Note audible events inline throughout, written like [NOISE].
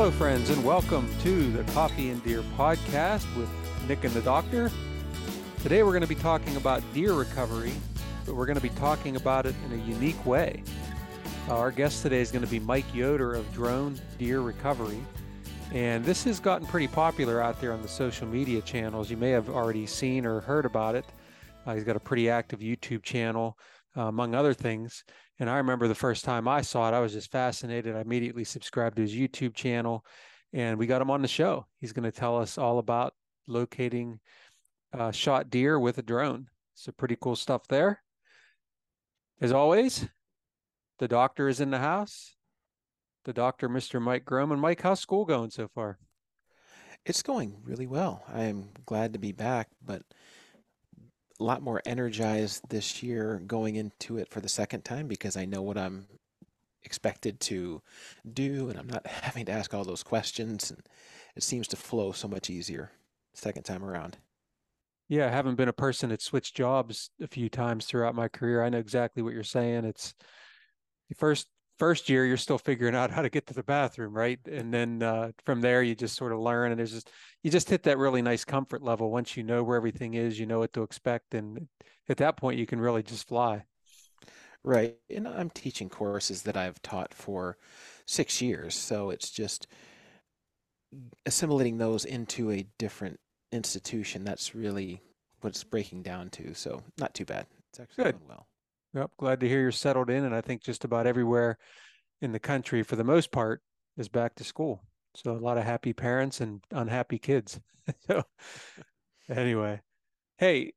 Hello, friends, and welcome to the Coffee and Deer podcast with Nick and the Doctor. Today, we're going to be talking about deer recovery, but we're going to be talking about it in a unique way. Our guest today is going to be Mike Yoder of Drone Deer Recovery. And this has gotten pretty popular out there on the social media channels. You may have already seen or heard about it. Uh, he's got a pretty active YouTube channel, uh, among other things. And I remember the first time I saw it, I was just fascinated. I immediately subscribed to his YouTube channel and we got him on the show. He's going to tell us all about locating uh, shot deer with a drone. So, pretty cool stuff there. As always, the doctor is in the house the doctor, Mr. Mike Groman. Mike, how's school going so far? It's going really well. I am glad to be back, but a lot more energized this year going into it for the second time because I know what I'm expected to do and I'm not [LAUGHS] having to ask all those questions and it seems to flow so much easier second time around. Yeah, I haven't been a person that switched jobs a few times throughout my career. I know exactly what you're saying. It's the first first year you're still figuring out how to get to the bathroom right? And then uh, from there you just sort of learn and there's just you just hit that really nice comfort level once you know where everything is you know what to expect and at that point you can really just fly. Right and i'm teaching courses that i've taught for six years so it's just assimilating those into a different institution that's really what it's breaking down to so not too bad. It's actually Good. going well Yep, glad to hear you're settled in, and I think just about everywhere in the country, for the most part, is back to school. So a lot of happy parents and unhappy kids. [LAUGHS] so anyway, hey,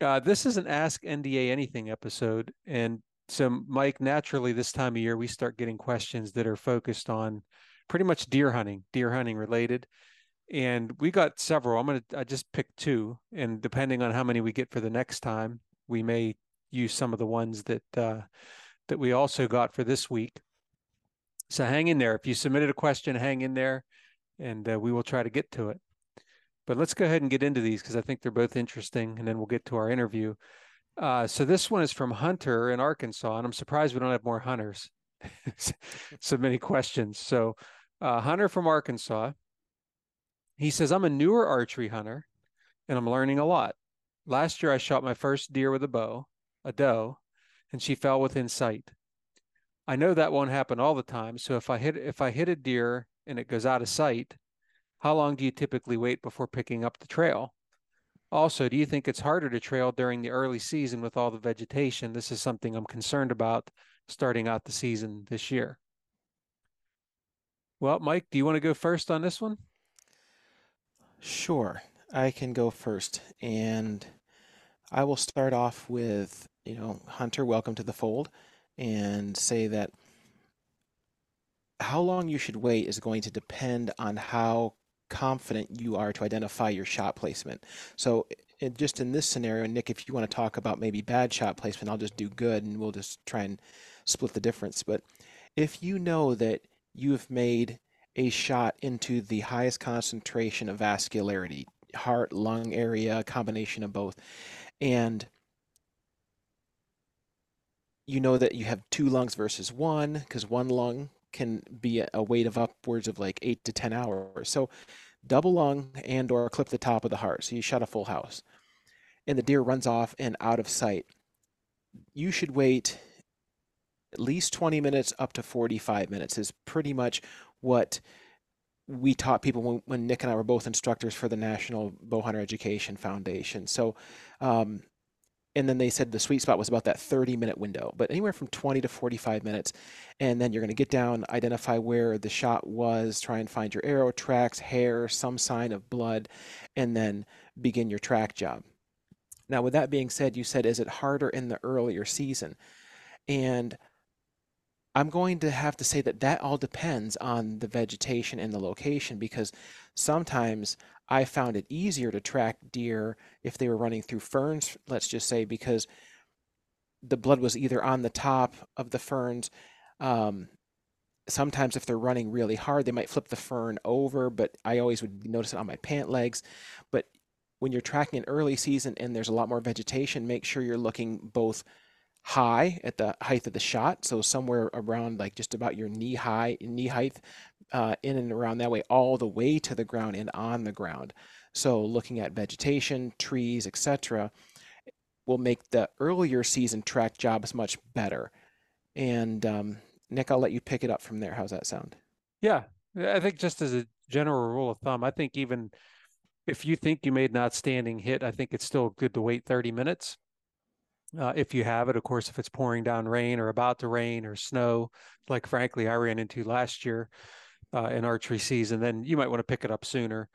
uh, this is an Ask NDA Anything episode, and so Mike, naturally, this time of year we start getting questions that are focused on pretty much deer hunting, deer hunting related. And we got several. I'm gonna I just picked two, and depending on how many we get for the next time, we may use some of the ones that uh, that we also got for this week. So hang in there. If you submitted a question, hang in there, and uh, we will try to get to it. But let's go ahead and get into these because I think they're both interesting, and then we'll get to our interview. Uh, so this one is from Hunter in Arkansas, and I'm surprised we don't have more hunters. [LAUGHS] so many questions. So uh, Hunter from Arkansas, he says, I'm a newer archery hunter, and I'm learning a lot. Last year, I shot my first deer with a bow a doe, and she fell within sight. I know that won't happen all the time. So if I hit if I hit a deer and it goes out of sight, how long do you typically wait before picking up the trail? Also, do you think it's harder to trail during the early season with all the vegetation? This is something I'm concerned about starting out the season this year. Well, Mike, do you want to go first on this one? Sure, I can go first. And I will start off with you know, Hunter, welcome to the fold, and say that how long you should wait is going to depend on how confident you are to identify your shot placement. So, just in this scenario, Nick, if you want to talk about maybe bad shot placement, I'll just do good and we'll just try and split the difference. But if you know that you've made a shot into the highest concentration of vascularity, heart, lung area, combination of both, and you know that you have two lungs versus one because one lung can be a weight of upwards of like eight to 10 hours. So double lung and or clip the top of the heart. So you shot a full house and the deer runs off and out of sight. You should wait at least 20 minutes up to 45 minutes is pretty much what we taught people when, when Nick and I were both instructors for the National Bowhunter Education Foundation. So um, and then they said the sweet spot was about that 30 minute window but anywhere from 20 to 45 minutes. And then you're going to get down identify where the shot was try and find your arrow tracks hair some sign of blood and then begin your track job. Now with that being said you said is it harder in the earlier season? And I'm going to have to say that that all depends on the vegetation and the location because sometimes I found it easier to track deer if they were running through ferns, let's just say, because the blood was either on the top of the ferns. Um, sometimes if they're running really hard, they might flip the fern over, but I always would notice it on my pant legs. But when you're tracking an early season and there's a lot more vegetation, make sure you're looking both high at the height of the shot, so somewhere around like just about your knee high, knee height, uh, in and around that way, all the way to the ground and on the ground. So looking at vegetation, trees, etc., will make the earlier season track jobs much better. And um, Nick, I'll let you pick it up from there. How's that sound? Yeah, I think just as a general rule of thumb, I think even if you think you made an outstanding hit, I think it's still good to wait 30 minutes. Uh, if you have it, of course, if it's pouring down rain or about to rain or snow, like frankly I ran into last year uh, in archery season, then you might want to pick it up sooner.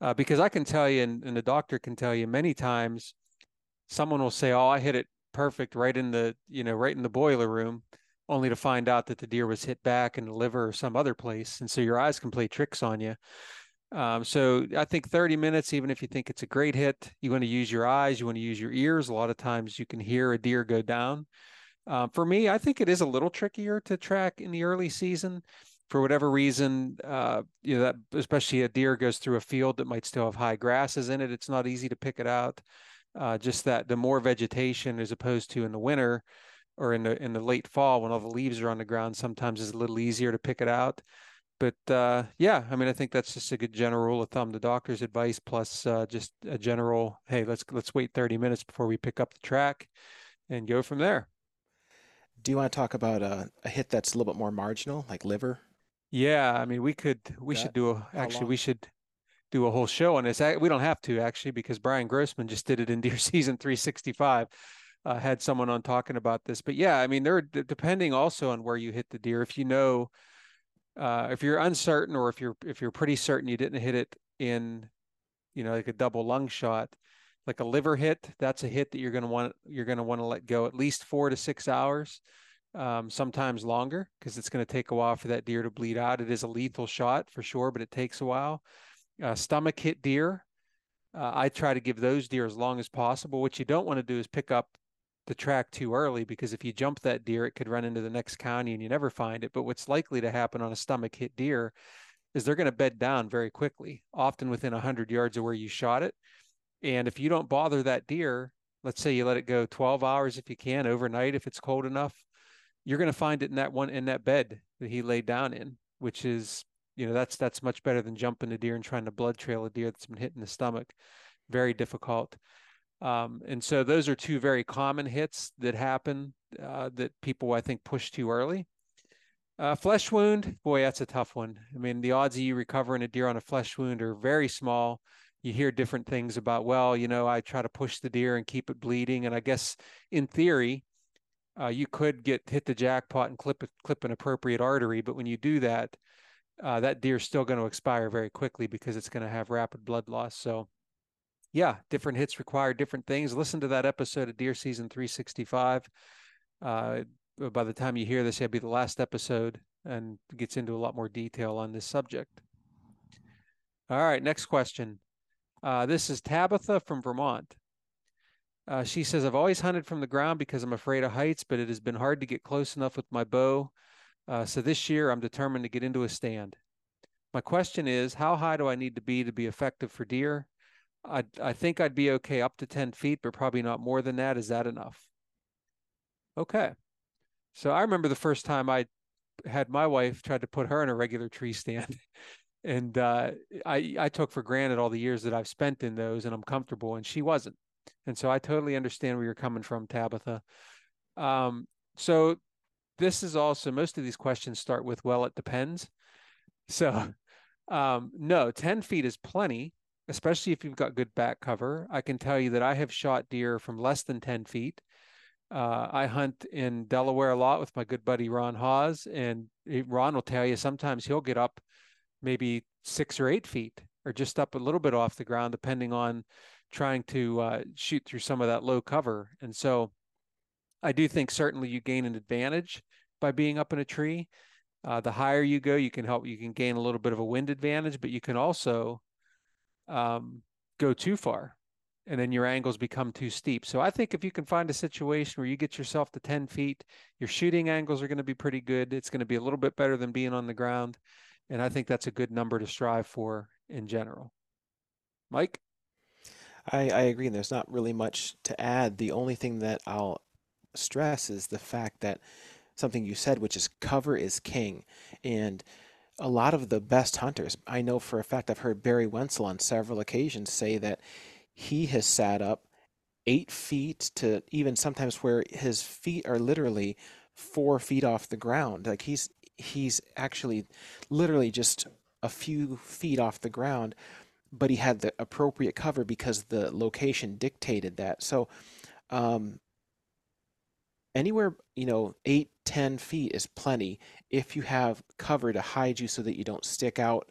Uh, because I can tell you, and, and the doctor can tell you many times, someone will say, "Oh, I hit it perfect right in the you know right in the boiler room," only to find out that the deer was hit back in the liver or some other place, and so your eyes can play tricks on you. Um, so I think 30 minutes, even if you think it's a great hit, you want to use your eyes, you want to use your ears. A lot of times you can hear a deer go down. Um, for me, I think it is a little trickier to track in the early season. For whatever reason, uh, you know, that especially a deer goes through a field that might still have high grasses in it. It's not easy to pick it out. Uh, just that the more vegetation as opposed to in the winter or in the in the late fall when all the leaves are on the ground, sometimes it's a little easier to pick it out but uh, yeah, I mean, I think that's just a good general rule of thumb. The doctor's advice plus uh, just a general, hey, let's let's wait 30 minutes before we pick up the track, and go from there. Do you want to talk about a, a hit that's a little bit more marginal, like liver? Yeah, I mean, we could we that, should do a actually we should do a whole show on this. We don't have to actually because Brian Grossman just did it in Deer [LAUGHS] Season 365. Uh, had someone on talking about this, but yeah, I mean, they're depending also on where you hit the deer. If you know uh, if you're uncertain or if you're if you're pretty certain you didn't hit it in you know like a double lung shot like a liver hit that's a hit that you're going to want you're going to want to let go at least four to six hours um, sometimes longer because it's going to take a while for that deer to bleed out. It is a lethal shot for sure but it takes a while. Uh, stomach hit deer. Uh, i try to give those deer as long as possible. What you don't want to do is pick up the track too early because if you jump that deer, it could run into the next county and you never find it. But what's likely to happen on a stomach hit deer is they're going to bed down very quickly, often within 100 yards of where you shot it. And if you don't bother that deer, let's say you let it go 12 hours if you can overnight, if it's cold enough, you're going to find it in that one in that bed that he laid down in, which is, you know, that's that's much better than jumping a deer and trying to blood trail a deer that's been hit in the stomach. Very difficult. Um, and so those are two very common hits that happen uh, that people I think push too early. Uh, flesh wound, boy, that's a tough one. I mean, the odds of you recovering a deer on a flesh wound are very small. You hear different things about, well, you know, I try to push the deer and keep it bleeding, and I guess in theory, uh, you could get hit the jackpot and clip clip an appropriate artery, but when you do that, uh, that deer's still going to expire very quickly because it's going to have rapid blood loss. So yeah, different hits require different things. Listen to that episode of Deer Season 365. Uh, by the time you hear this, it'll be the last episode and gets into a lot more detail on this subject. All right, next question. Uh, this is Tabitha from Vermont. Uh, she says, I've always hunted from the ground because I'm afraid of heights, but it has been hard to get close enough with my bow. Uh, so this year, I'm determined to get into a stand. My question is, how high do I need to be to be effective for deer? I I think I'd be okay up to 10 feet, but probably not more than that. Is that enough? Okay. So I remember the first time I had my wife tried to put her in a regular tree stand. [LAUGHS] and uh, I I took for granted all the years that I've spent in those and I'm comfortable and she wasn't. And so I totally understand where you're coming from, Tabitha. Um, so this is also most of these questions start with well, it depends. So [LAUGHS] um, no, 10 feet is plenty especially if you've got good back cover. I can tell you that I have shot deer from less than 10 feet. Uh, I hunt in Delaware a lot with my good buddy Ron Hawes, and Ron will tell you sometimes he'll get up maybe six or eight feet or just up a little bit off the ground, depending on trying to uh, shoot through some of that low cover. And so I do think certainly you gain an advantage by being up in a tree. Uh, the higher you go, you can help, you can gain a little bit of a wind advantage, but you can also um, go too far and then your angles become too steep. So I think if you can find a situation where you get yourself to 10 feet, your shooting angles are going to be pretty good. It's going to be a little bit better than being on the ground. And I think that's a good number to strive for in general. Mike? I, I agree. And there's not really much to add. The only thing that I'll stress is the fact that something you said, which is cover is king. And a lot of the best hunters, I know for a fact, I've heard Barry Wensel on several occasions say that he has sat up eight feet to even sometimes where his feet are literally four feet off the ground. Like he's he's actually literally just a few feet off the ground, but he had the appropriate cover because the location dictated that. So um, anywhere you know eight ten feet is plenty if you have cover to hide you so that you don't stick out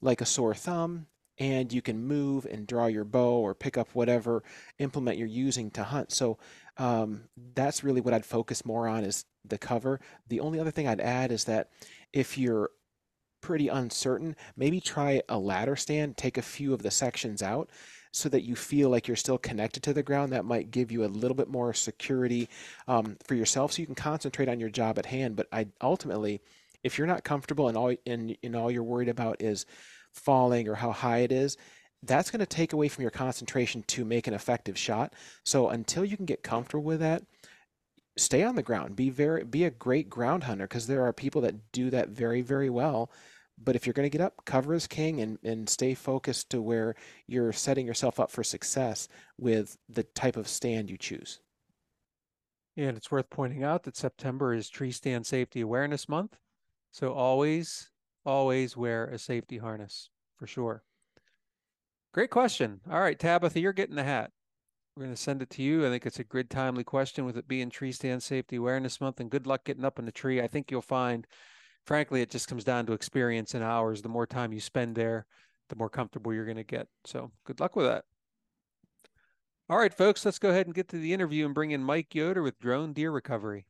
like a sore thumb and you can move and draw your bow or pick up whatever implement you're using to hunt. So um, that's really what i'd focus more on is the cover. The only other thing i'd add is that if you're pretty uncertain maybe try a ladder stand take a few of the sections out so that you feel like you're still connected to the ground. That might give you a little bit more security um, for yourself, so you can concentrate on your job at hand. But I ultimately, if you're not comfortable and all and, and all you're worried about is falling or how high it is, that's going to take away from your concentration to make an effective shot. So until you can get comfortable with that, stay on the ground. Be very be a great ground hunter because there are people that do that very very well but if you're going to get up, cover as king and, and stay focused to where you're setting yourself up for success with the type of stand you choose. And it's worth pointing out that September is Tree Stand Safety Awareness Month. So always, always wear a safety harness for sure. Great question. All right, Tabitha, you're getting the hat. We're going to send it to you. I think it's a good, timely question with it being Tree Stand Safety Awareness Month. And good luck getting up in the tree. I think you'll find frankly, it just comes down to experience and hours. The more time you spend there, the more comfortable you're going to get. So good luck with that. All right, folks, let's go ahead and get to the interview and bring in Mike Yoder with Drone Deer Recovery.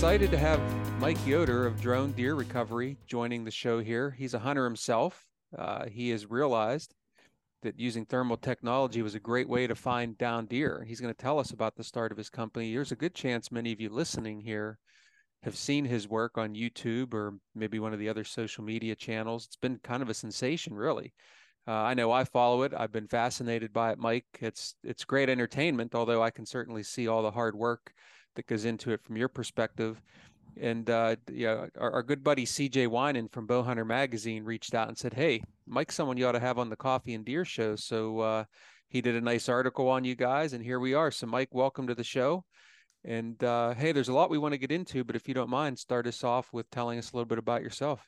excited to have Mike Yoder of Drone Deer Recovery joining the show here. He's a hunter himself. Uh, he has realized that using thermal technology was a great way to find down deer. He's going to tell us about the start of his company. There's a good chance many of you listening here have seen his work on YouTube or maybe one of the other social media channels. It's been kind of a sensation, really. Uh, I know I follow it. I've been fascinated by it, Mike. It's it's great entertainment, although I can certainly see all the hard work that goes into it from your perspective and uh, yeah, our, our, good buddy CJ Winand from Bowhunter Magazine reached out and said, "Hey, Mike's someone you ought to have on the Coffee and Deer show." So uh, he did a nice article on you guys, and here we are. So, Mike, welcome to the show. And uh, hey, there's a lot we want to get into, but if you don't mind, start us off with telling us a little bit about yourself.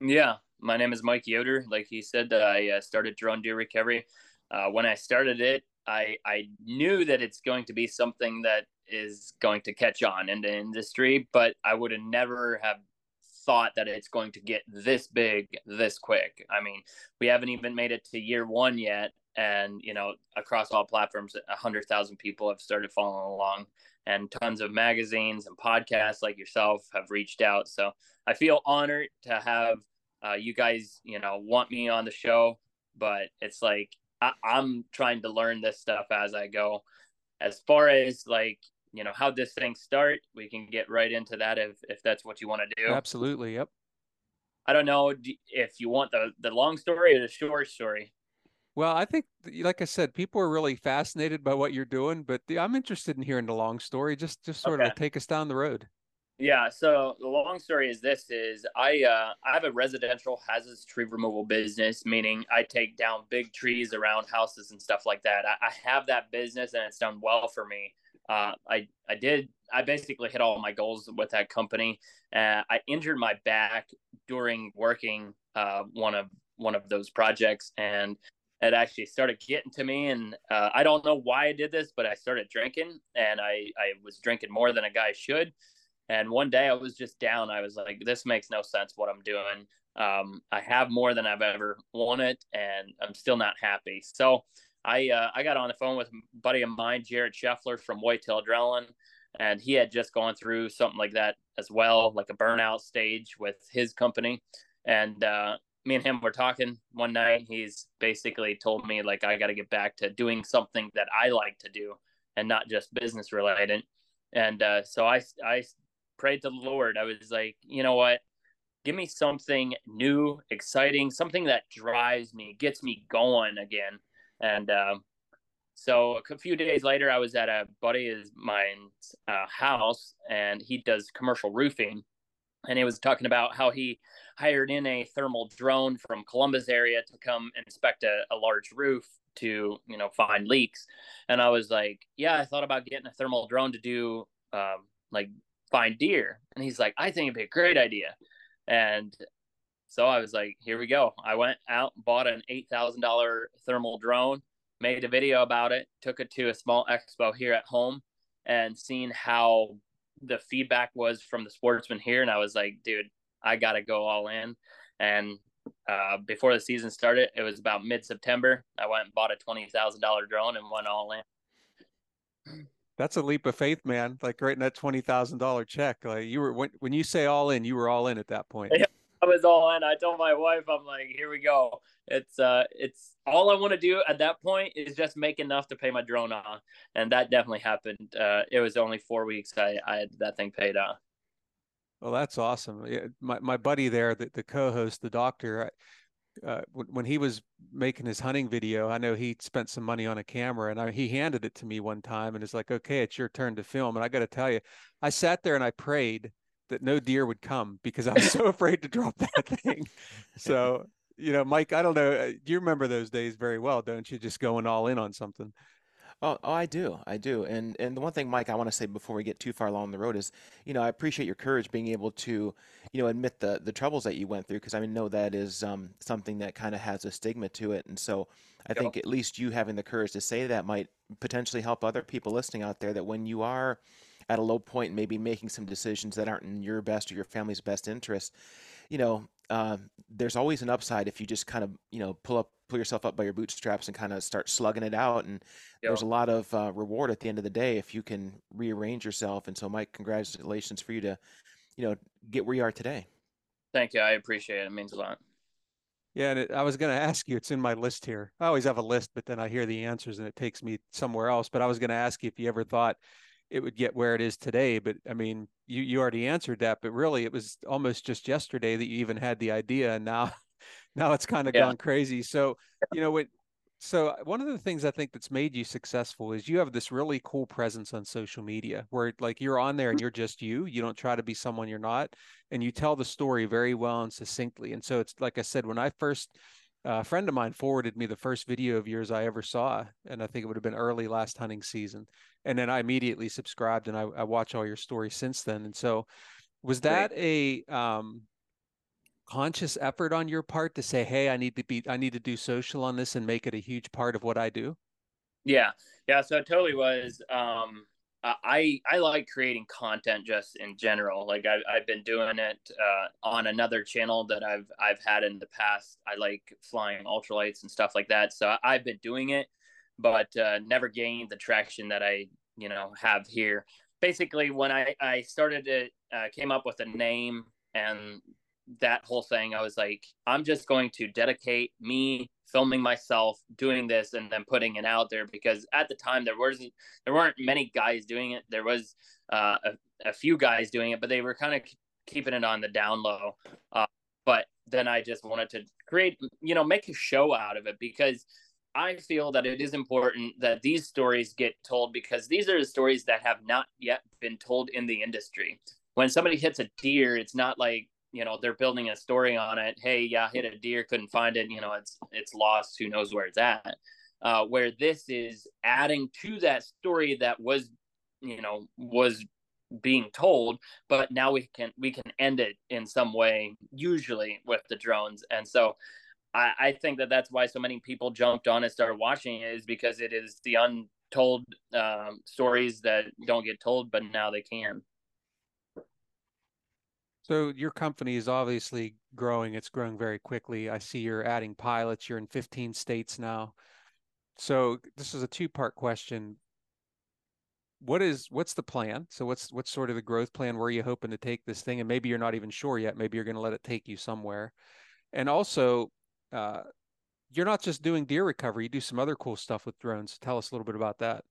Yeah, my name is Mike Yoder. Like he said, that I uh, started Drone Deer Recovery. Uh, when I started it, I I knew that it's going to be something that is going to catch on in the industry, but I would have never have thought that it's going to get this big this quick. I mean, we haven't even made it to year one yet, and you know, across all platforms, a hundred thousand people have started following along, and tons of magazines and podcasts like yourself have reached out. So I feel honored to have uh, you guys, you know, want me on the show, but it's like I- I'm trying to learn this stuff as I go. As far as like you know how this thing start? We can get right into that if if that's what you want to do. Absolutely yep. I don't know if you want the the long story or the short story? Well i think like i said people are really fascinated by what you're doing but i'm interested in hearing the long story just just sort okay. of take us down the road. Yeah so the long story is this is i uh i have a residential hazardous tree removal business meaning i take down big trees around houses and stuff like that. I, I have that business and it's done well for me uh, I I did I basically hit all my goals with that company. Uh, I injured my back during working uh, one of one of those projects, and it actually started getting to me. And uh, I don't know why I did this, but I started drinking, and I I was drinking more than a guy should. And one day I was just down. I was like, this makes no sense what I'm doing. Um, I have more than I've ever wanted, and I'm still not happy. So I uh, I got on the phone with a buddy of mine, Jared Scheffler from Whitetail Adrenaline, and he had just gone through something like that as well, like a burnout stage with his company. And uh, me and him were talking one night. He's basically told me like I got to get back to doing something that I like to do and not just business related. And uh, so I I prayed to the Lord. I was like, you know what? Give me something new, exciting, something that drives me, gets me going again. And uh, so a few days later, I was at a buddy of mine's uh, house, and he does commercial roofing, and he was talking about how he hired in a thermal drone from Columbus area to come inspect a, a large roof to you know find leaks, and I was like, yeah, I thought about getting a thermal drone to do um, like find deer, and he's like, I think it'd be a great idea, and so I was like, here we go. I went out, bought an eight thousand dollar thermal drone made a video about it, took it to a small expo here at home, and seen how the feedback was from the sportsmen here. And I was like, dude, I got to go all in. And uh, before the season started, it was about mid September. I went and bought a $20,000 drone and went all in. That's a leap of faith, man. Like writing that $20,000 check. Like you were, when, when you say all in, you were all in at that point. Yeah, was all in. I told my wife, I'm like, here we go. It's uh, it's all I want to do at that point is just make enough to pay my drone off, and that definitely happened. Uh, it was only four weeks I I had that thing paid off. Well, that's awesome. My my buddy there, the, the co-host, the doctor. Uh, when he was making his hunting video, I know he spent some money on a camera, and I, he handed it to me one time, and it's like, okay, it's your turn to film. And I got to tell you, I sat there and I prayed that no deer would come because I was so [LAUGHS] afraid to drop that thing. So you know, Mike, I don't know. Uh, you remember those days very well, don't you? Just going all in on something. Oh, oh, I do, I do, and and the one thing, Mike, I want to say before we get too far along the road is, you know, I appreciate your courage being able to, you know, admit the the troubles that you went through because I mean, know that is um, something that kind of has a stigma to it, and so I yep. think at least you having the courage to say that might potentially help other people listening out there that when you are at a low point, maybe making some decisions that aren't in your best or your family's best interest, you know, uh, there's always an upside if you just kind of you know pull up pull yourself up by your bootstraps and kind of start slugging it out and yep. there's a lot of uh, reward at the end of the day if you can rearrange yourself and so mike congratulations for you to you know get where you are today. Thank you i appreciate it it means a lot. Yeah and it, i was going to ask you it's in my list here. I always have a list but then i hear the answers and it takes me somewhere else but i was going to ask you if you ever thought it would get where it is today. But I mean, you you already answered that. But really, it was almost just yesterday that you even had the idea, and now [LAUGHS] now it's kind of yeah. gone crazy. So you know what? So uh, one of the things I think that's made you successful is you have this really cool presence on social media where like you're on there and you're just you. You don't try to be someone you're not, and you tell the story very well and succinctly. And so it's like I said when I first a friend of mine forwarded me the first video of yours I ever saw, and I think it would have been early last hunting season. And then I immediately subscribed, and I, I watch all your stories since then. And so, was that a um, conscious effort on your part to say, "Hey, I need to be, I need to do social on this and make it a huge part of what I do"? Yeah, yeah. So it totally was. Um, I I like creating content just in general. Like I've I've been doing it uh, on another channel that I've I've had in the past. I like flying ultralights and stuff like that. So I've been doing it, but uh, never gained the traction that I you know have here. Basically, when I I started it, uh, came up with a name and that whole thing. I was like, I'm just going to dedicate me filming myself doing this and then putting it out there because at the time there wasn't there weren't many guys doing it there was uh, a, a few guys doing it but they were kind of keeping it on the down low uh, but then i just wanted to create you know make a show out of it because i feel that it is important that these stories get told because these are the stories that have not yet been told in the industry when somebody hits a deer it's not like you know they're building a story on it. Hey yeah hit a deer couldn't find it you know it's it's lost who knows where it's at. Uh, where this is adding to that story that was you know was being told but now we can we can end it in some way usually with the drones. And so i i think that that's why so many people jumped on and started watching it is because it is the untold um, stories that don't get told but now they can so your company is obviously growing. It's growing very quickly. I see you're adding pilots. You're in 15 states now. So this is a two-part question. What is what's the plan? So what's what's sort of the growth plan? Where are you hoping to take this thing? And maybe you're not even sure yet. Maybe you're going to let it take you somewhere. And also, uh, you're not just doing deer recovery. You do some other cool stuff with drones. Tell us a little bit about that.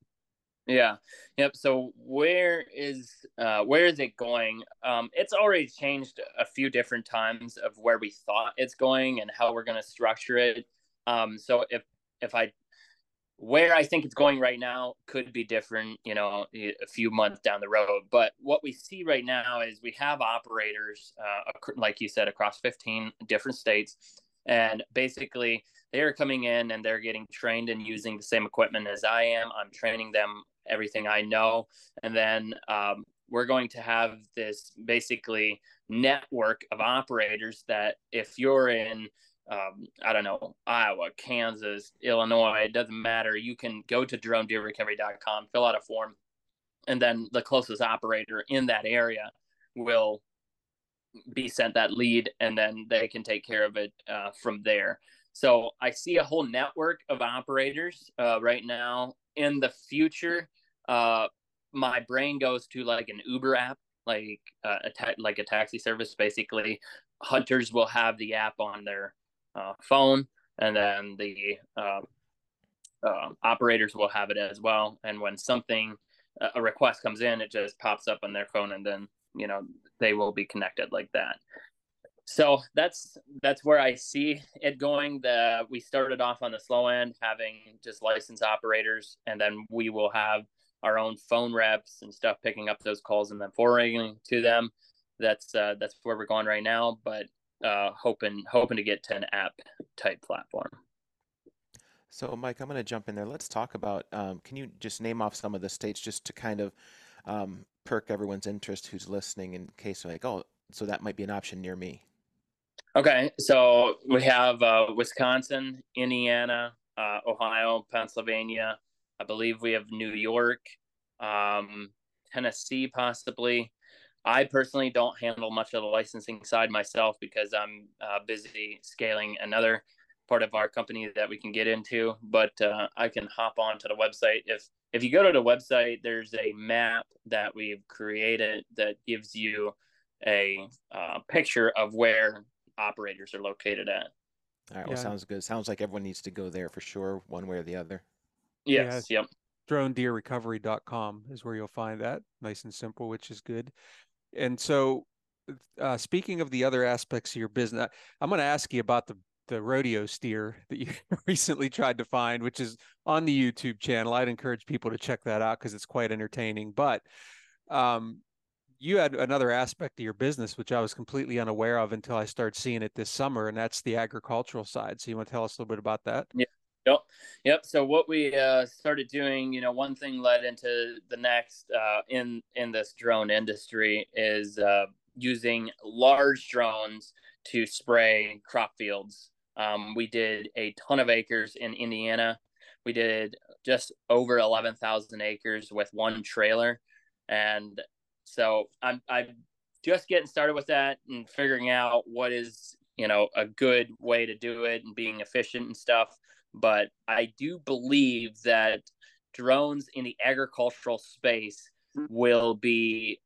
Yeah. Yep. So where is uh, where is it going? Um, it's already changed a few different times of where we thought it's going and how we're going to structure it. Um, so if if I where I think it's going right now could be different, you know, a few months down the road. But what we see right now is we have operators, uh, like you said, across 15 different states, and basically they are coming in and they're getting trained and using the same equipment as I am. I'm training them everything I know. And then um, we're going to have this basically network of operators that if you're in, um, I don't know, Iowa, Kansas, Illinois, it doesn't matter. You can go to dronedeerrecovery.com, fill out a form, and then the closest operator in that area will be sent that lead, and then they can take care of it uh, from there. So I see a whole network of operators uh, right now in the future, uh, my brain goes to like an Uber app, like uh, a ta- like a taxi service. Basically, hunters will have the app on their uh, phone, and then the um, uh, operators will have it as well. And when something a request comes in, it just pops up on their phone, and then you know they will be connected like that so that's that's where I see it going. The we started off on the slow end, having just licensed operators, and then we will have our own phone reps and stuff picking up those calls and then forwarding to them. That's uh, that's where we're going right now, but uh, hoping hoping to get to an app type platform. So, Mike, I'm going to jump in there. Let's talk about. Um, can you just name off some of the states just to kind of um, perk everyone's interest who's listening in case like, oh, so that might be an option near me. Okay, so we have uh, Wisconsin, Indiana, uh, Ohio, Pennsylvania. I believe we have New York, um, Tennessee, possibly. I personally don't handle much of the licensing side myself because I'm uh, busy scaling another part of our company that we can get into. But uh, I can hop on to the website. If if you go to the website, there's a map that we've created that gives you a uh, picture of where operators are located at. All right. Well, yeah. sounds good. Sounds like everyone needs to go there for sure, one way or the other. Yes. Yeah. Yep. DroneDeerRecovery.com is where you'll find that. Nice and simple, which is good. And so, uh, speaking of the other aspects of your business, I'm going to ask you about the the rodeo steer that you [LAUGHS] recently tried to find, which is on the YouTube channel. I'd encourage people to check that out because it's quite entertaining. But um, you had another aspect of your business which I was completely unaware of until I started seeing it this summer, and that's the agricultural side. So you want to tell us a little bit about that? Yeah. Yep. Yep. So what we uh, started doing, you know, one thing led into the next uh, in in this drone industry is uh, using large drones to spray crop fields. Um, we did a ton of acres in Indiana. We did just over eleven thousand acres with one trailer, and so I'm I'm just getting started with that and figuring out what is you know a good way to do it and being efficient and stuff. But I do believe that drones in the agricultural space will be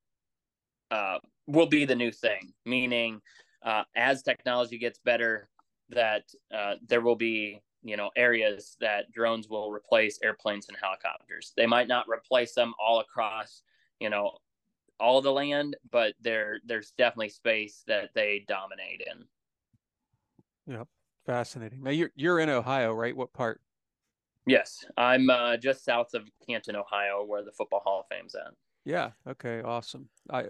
uh, will be the new thing. Meaning, uh, as technology gets better, that uh, there will be you know areas that drones will replace airplanes and helicopters. They might not replace them all across you know all the land, but there there's definitely space that they dominate in. Yep, fascinating. Now you're you're in Ohio, right? What part? Yes, I'm uh, just south of Canton, Ohio, where the Football Hall of Fame's at. Yeah. Okay. Awesome. I,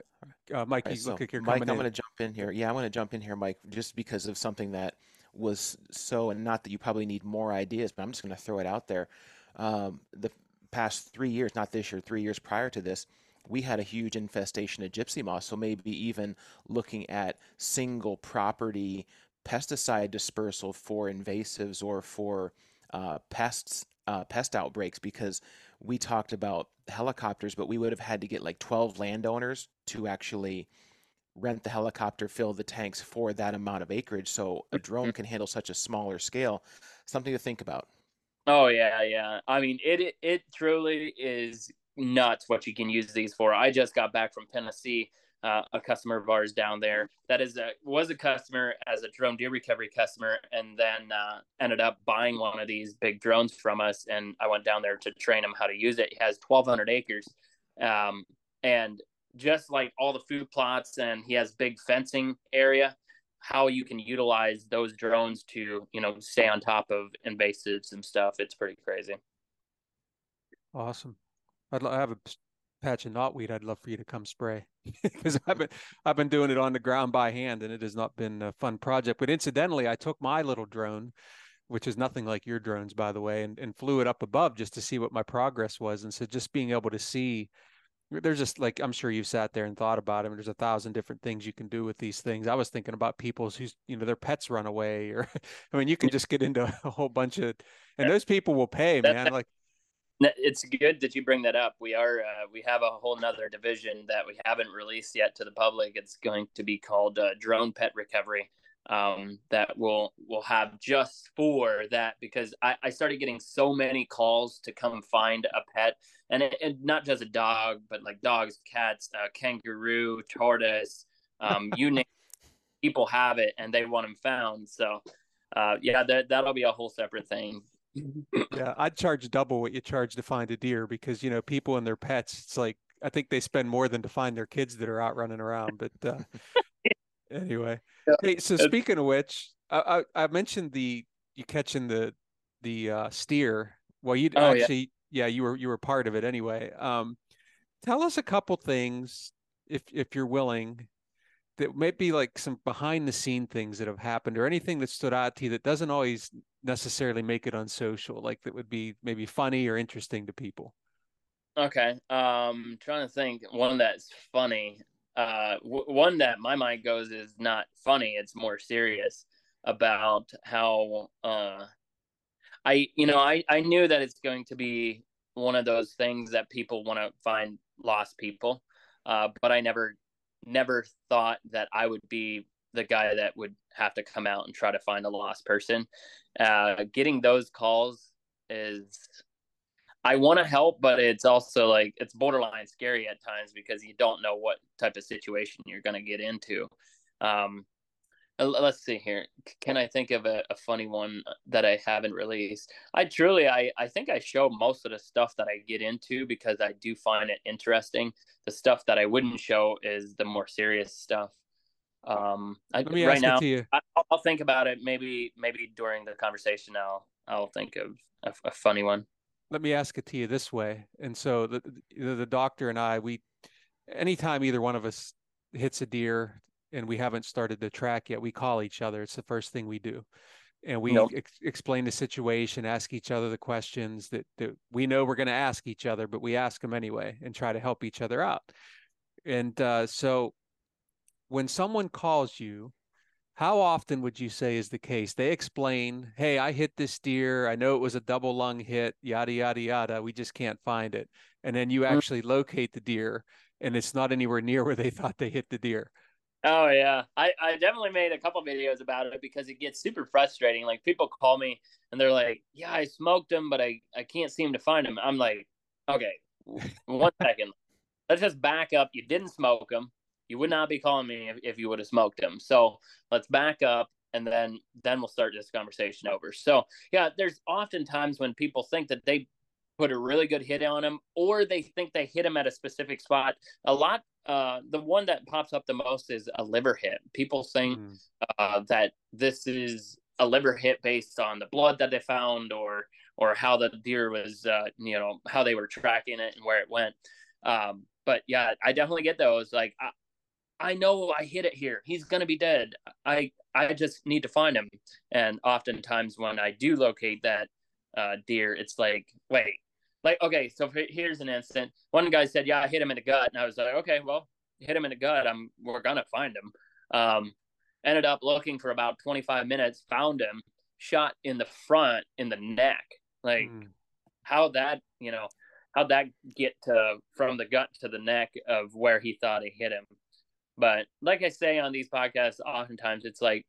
uh, Mike, right, you so, look like you're Mike, I'm going to jump in here. Yeah, I want to jump in here, Mike, just because of something that was so, and not that you probably need more ideas, but I'm just going to throw it out there. Um, the past three years, not this year, three years prior to this, we had a huge infestation of gypsy moth. So maybe even looking at single property pesticide dispersal for invasives or for uh, pests, uh, pest outbreaks, because we talked about helicopters, but we would have had to get like 12 landowners to actually rent the helicopter, fill the tanks for that amount of acreage. So a drone can handle such a smaller scale. Something to think about. Oh yeah, yeah. I mean, it it truly is nuts what you can use these for. I just got back from Tennessee uh, a customer of ours down there that is a was a customer as a drone deer recovery customer, and then uh, ended up buying one of these big drones from us. And I went down there to train him how to use it. He has 1,200 acres, um, and just like all the food plots, and he has big fencing area. How you can utilize those drones to you know stay on top of invasives and stuff. It's pretty crazy. Awesome. I'd I have a patch of knotweed. I'd love for you to come spray [LAUGHS] because I've been I've been doing it on the ground by hand, and it has not been a fun project. But incidentally, I took my little drone, which is nothing like your drones, by the way, and, and flew it up above just to see what my progress was. And so just being able to see, there's just like I'm sure you've sat there and thought about it. there's a thousand different things you can do with these things. I was thinking about people's who's you know their pets run away, or [LAUGHS] I mean, you can just get into a whole bunch of, and those people will pay, man. Like it's good that you bring that up. We are uh, we have a whole nother division that we haven't released yet to the public. It's going to be called uh, drone pet recovery. Um, that will will have just for that because I, I started getting so many calls to come find a pet and, it, and not just a dog but like dogs, cats, uh, kangaroo, tortoise, um, [LAUGHS] you name people have it and they want them found. So uh, yeah, that that'll be a whole separate thing yeah, I'd charge double what you charge to find a deer because you know people and their pets. It's like I think they spend more than to find their kids that are out running around. But uh, [LAUGHS] anyway, yeah. hey, so speaking of which, I, I, I mentioned the you catching the the uh, steer. Well, you oh, actually, yeah. yeah, you were you were part of it anyway. Um, tell us a couple things if if you're willing that might be like some behind the scene things that have happened or anything that stood out to you that doesn't always necessarily make it unsocial like that would be maybe funny or interesting to people? Okay um trying to think one that's funny uh w- one that my mind goes is not funny it's more serious about how uh i you know i i knew that it's going to be one of those things that people want to find lost people uh but i never never thought that I would be the guy that would have to come out and try to find a lost person. Uh, getting those calls is, I want to help, but it's also like it's borderline scary at times because you don't know what type of situation you're going to get into. Um, let's see here. Can i think of a, a, funny one that i haven't released? I truly I, I think i show most of the stuff that i get into because i do find it interesting. The stuff that i wouldn't show is the more serious stuff. Um I, right now I, will think about it. Maybe maybe during the conversation i'll i'll think of a, a, funny one. Let me ask it to you this way and so the, the the doctor and i we anytime either one of us hits a deer and we haven't started the track yet, we call each other. It's the first thing we do. And we nope. ex- explain the situation, ask each other the questions that, that we know we're going to ask each other, but we ask them anyway and try to help each other out. And uh, so when someone calls you, how often would you say is the case? They explain, hey, I hit this deer. I know it was a double lung hit, yada, yada, yada. We just can't find it. And then you mm. actually locate the deer and it's not anywhere near where they [LAUGHS] thought they hit the deer. Oh yeah, I, I definitely made a couple videos about it because it gets super frustrating. Like people call me and they're like, "Yeah, I smoked them, but I I can't seem to find them." I'm like, "Okay, one second, let's just back up. You didn't smoke them. You would not be calling me if, if you would have smoked them. So let's back up." And then, then we'll start this conversation over. So, yeah, there's often times when people think that they put a really good hit on him, or they think they hit him at a specific spot. A lot, uh, the one that pops up the most is a liver hit. People think mm. uh, that this is a liver hit based on the blood that they found, or or how the deer was, uh, you know, how they were tracking it and where it went. Um, but yeah, I definitely get those. Like, I, I know I hit it here. He's gonna be dead. I I just need to find him. And oftentimes when I do locate that uh, deer, it's like, wait, like okay so here's an instant one guy said yeah i hit him in the gut. And i was like okay well hit him in the gut. I'm we're gonna find him. Um ended up looking for about 25 minutes found him shot in the front in the neck. Like mm. how that you know how'd that get to from the gut to the neck of where he thought he hit him? But like i say on these podcasts oftentimes it's like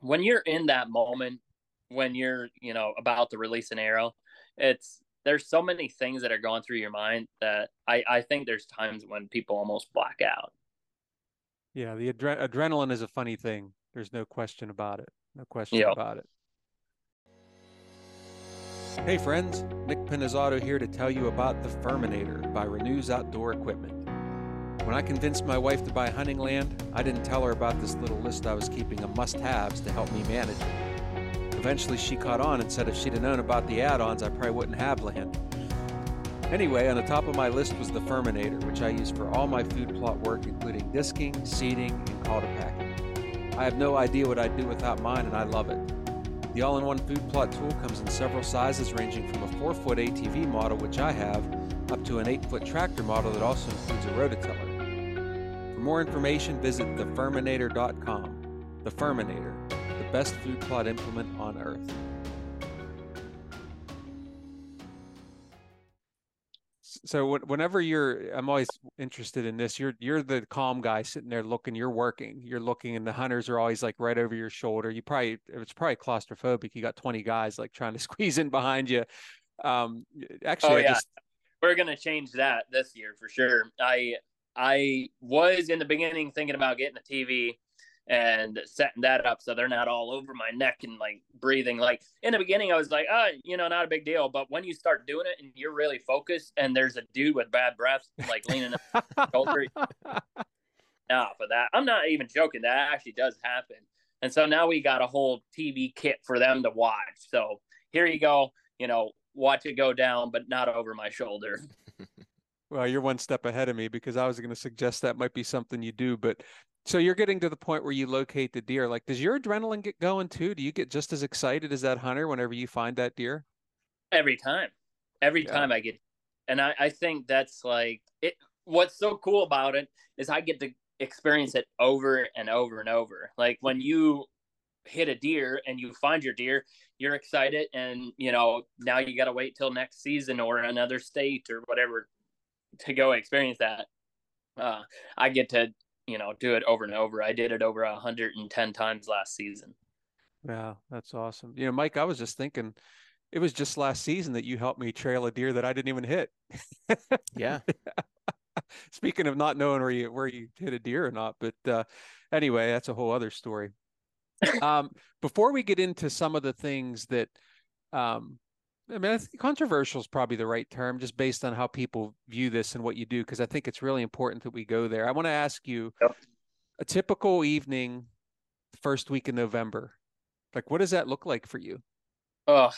when you're in that moment when you're you know about to release an arrow it's there's so many things that are going through your mind that I, I think there's times when people almost black out. Yeah, the adre- adrenaline is a funny thing. There's no question about it. No question Yep. about it. Hey friends, Nick Pinizzotto here to tell you about the Firminator by Ranew's Outdoor Equipment. When I convinced my wife to buy hunting land, I didn't tell her about this little list I was keeping of must-haves to help me manage it. Eventually she caught on and said if she'd have known about the add-ons, I probably wouldn't have land. Anyway, on the top of my list was the Firminator, which I use for all my food plot work, including disking, seeding, and calder packing. I have no idea what I'd do without mine, and I love it. The all in one food plot tool comes in several sizes, ranging from a 4 foot ATV model, which I have, up to an 8 foot tractor model that also includes a rototiller. For more information, visit thefirminator.com. The Firminator, best food plot implement on earth. so whenever you're i'm always interested in this you're you're the calm guy sitting there looking you're working you're looking and the hunters are always like right over your shoulder you probably it's probably claustrophobic you got 20 guys like trying to [LAUGHS] squeeze in behind you um actually Oh, I yeah. just We're gonna change that this year for sure. I I was in the beginning thinking about getting a TV and setting that up so they're not all over my neck and like breathing. Like in the beginning, I was like, ah, you know, not a big deal. But when you start doing it and you're really focused, and there's a dude with bad breath like leaning shoulder. [LAUGHS] now for that. I'm not even joking. That actually does happen. And so now we got a whole TV kit for them to watch. So here you go. You know, watch it go down, but not over my shoulder. Well you're one step ahead of me because i was going to suggest that might be something you do but so you're getting to the point where you locate the deer like does your adrenaline get going too do you get just as excited as that hunter whenever you find that deer Every time. Every Yeah. time I get and I, I think that's like it what's so cool about it is I get to experience it over and over and over. Like when you hit a deer and you find your deer, you're excited and you know, now you gotta wait till next season or another state or whatever to go experience that. Uh I get to, you know, do it over and over. I did it over a hundred and ten times last season. Yeah, that's awesome. You know, Mike, I was just thinking it was just last season that you helped me trail a deer that I didn't even hit. Yeah. [LAUGHS] Speaking of not knowing where you where you hit a deer or not, but uh, anyway, that's a whole other story. [LAUGHS] um, before we get into some of the things that, um, I mean, controversial is probably the right term, just based on how people view this and what you do, because I think it's really important that we go there. I want to ask you Yep. a typical evening, first week in November. Like, what does that look like for you? Oh,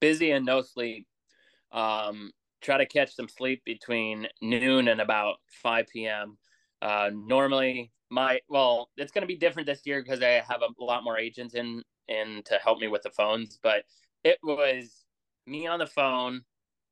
busy and no sleep. Um, try to catch some sleep between noon and about 5 p.m. Uh, normally, my well, it's going to be different this year because I have a lot more agents in in to help me with the phones. But it was me on the phone,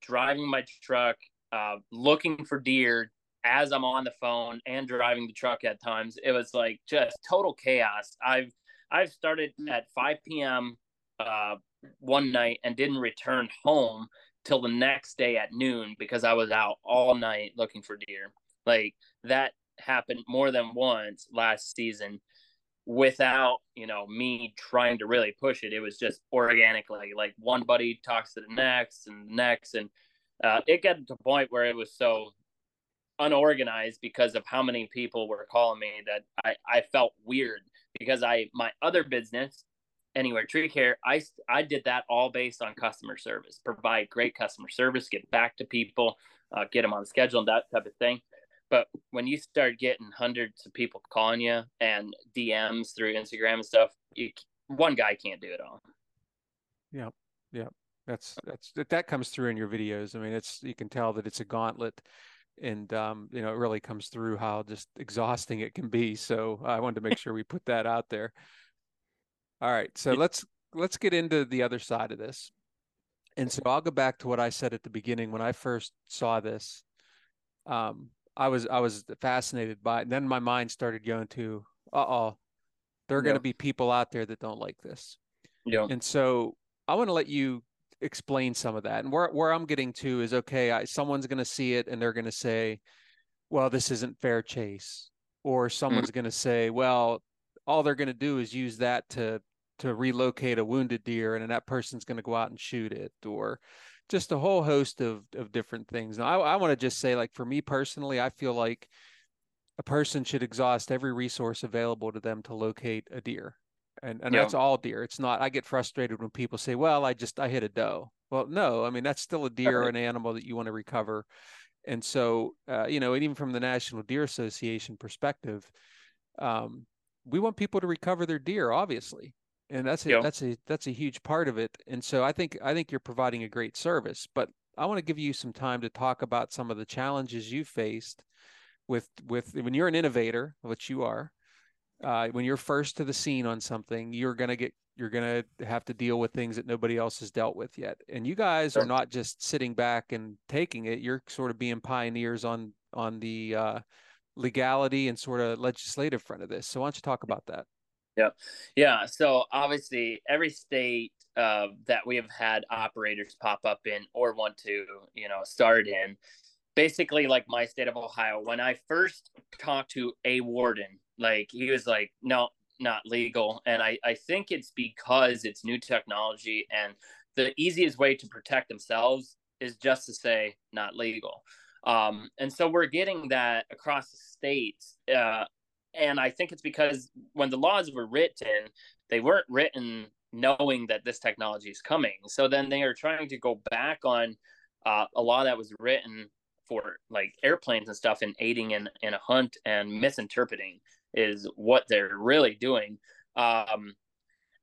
driving my truck, uh, looking for deer as I'm on the phone and driving the truck at times. It was like just total chaos. I've I've started at 5 p.m. Uh, one night and didn't return home till the next day at noon because I was out all night looking for deer. Like that happened more than once last season without, you know, me trying to really push it. It was just organically like one buddy talks to the next and the next and uh, it got to the point where it was so unorganized because of how many people were calling me that I, I felt weird because I my other business anywhere tree care I I did that all based on customer service provide great customer service get back to people uh, get them on schedule and that type of thing but when you start getting hundreds of people calling you and DMs through Instagram and stuff you, one guy can't do it all Yep. Yep. That's that's that, that comes through in your videos. I mean, it's you can tell that it's a gauntlet, and um, you know, it really comes through how just exhausting it can be. So I wanted to make sure we put that out there. All right, so let's let's get into the other side of this. And so I'll go back to what I said at the beginning when I first saw this. Um, I was I was fascinated by it. And then my mind started going to, uh oh, there are going to be people out there that don't like this. know And so I want to let you explain some of that. And where where I'm getting to is okay, I, someone's going to see it and they're going to say, "Well, this isn't fair chase," or someone's going to say, "Well, all they're going to do is use that to to relocate a wounded deer, and then that person's going to go out and shoot it," or just a whole host of of different things. Now, I, I want to just say, like for me personally, I feel like a person should exhaust every resource available to them to locate a deer. And and Yeah. that's all deer. It's not I get frustrated when people say, "Well, I just I hit a doe." Well, no, I mean that's still a deer or an animal that you want to recover. And so, uh, you know, and even from the National Deer Association perspective, um, we want people to recover their deer, obviously, and that's a, Yeah. that's a that's a huge part of it. And so, I think I think you're providing a great service. But I want to give you some time to talk about some of the challenges you faced with with when you're an innovator, which you are. Uh, when you're first to the scene on something, you're gonna get you're gonna have to deal with things that nobody else has dealt with yet. And you guys are not just sitting back and taking it. You're sort of being pioneers on on the uh, legality and sort of legislative front of this. So why don't you talk about that? Yeah. Yeah. So obviously, every state uh, that we have had operators pop up in or want to, you know, start in, basically like my state of Ohio. When I first talked to a warden, like he was like, "No, not legal," and I I think it's because it's new technology and the easiest way to protect themselves is just to say not legal. Um, and so we're getting that across the states. Uh, and I think it's because when the laws were written, they weren't written knowing that this technology is coming. So then they are trying to go back on uh, a law that was written for like airplanes and stuff and aiding in, in a hunt and misinterpreting is what they're really doing. Um,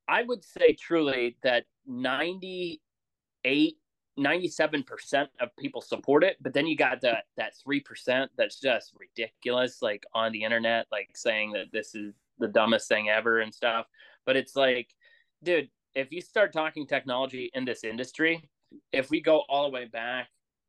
I would say truly that 98 97% of people support it but then you got that that 3% that's just ridiculous like on the internet like saying that this is the dumbest thing ever and stuff. But it's like dude if you start talking technology in this industry if we go all the way back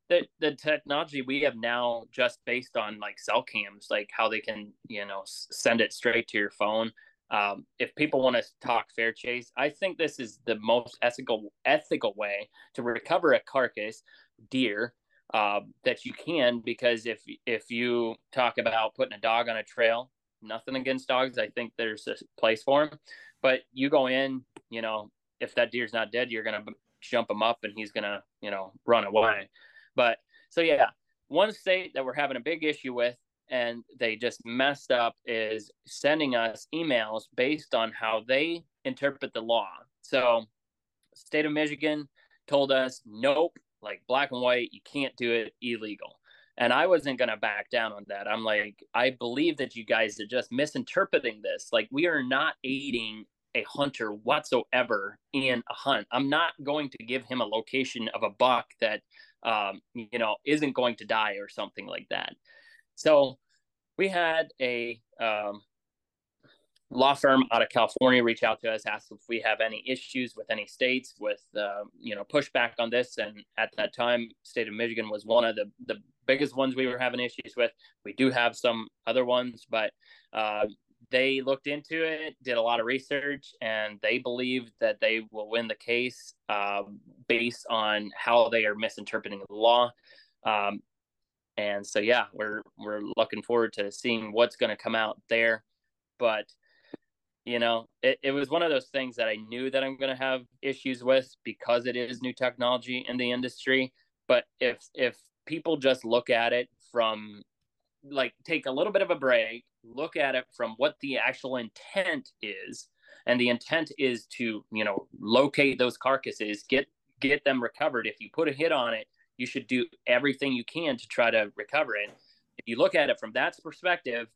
the the technology we have now just based on like cell cams like how they can you know send it straight to your phone um, if people want to talk fair chase, I think this is the most ethical ethical way to recover a carcass deer uh, that you can. Because if if you talk about putting a dog on a trail, nothing against dogs, I think there's a place for them. But you go in, you know, if that deer's not dead, you're gonna jump him up and he's gonna, you know, run away. But so yeah, one state that we're having a big issue with and they just messed up is sending us emails based on how they interpret the law. So, state of Michigan told us, nope, like black and white, you can't do it illegal. And I wasn't going to back down on that. I'm like, I believe that you guys are just misinterpreting this. Like, we are not aiding a hunter whatsoever in a hunt. I'm not going to give him a location of a buck that, um, you know, isn't going to die or something like that. So we had a um, law firm out of California reach out to us, ask if we have any issues with any states with uh, you know pushback on this. And at that time, state of Michigan was one of the the biggest ones we were having issues with. We do have some other ones, but uh, they looked into it, did a lot of research, and they believe that they will win the case uh, based on how they are misinterpreting the law. Um, and so yeah we're we're looking forward to seeing what's going to come out there. But you know it, it was one of those things that i knew that i'm going to have issues with because it is new technology in the industry. But if if people just look at it from like take a little bit of a break look at it from what the actual intent is and the intent is to you know locate those carcasses get get them recovered. If you put a hit on it you should do everything you can to try to recover it. If you look at it from that perspective,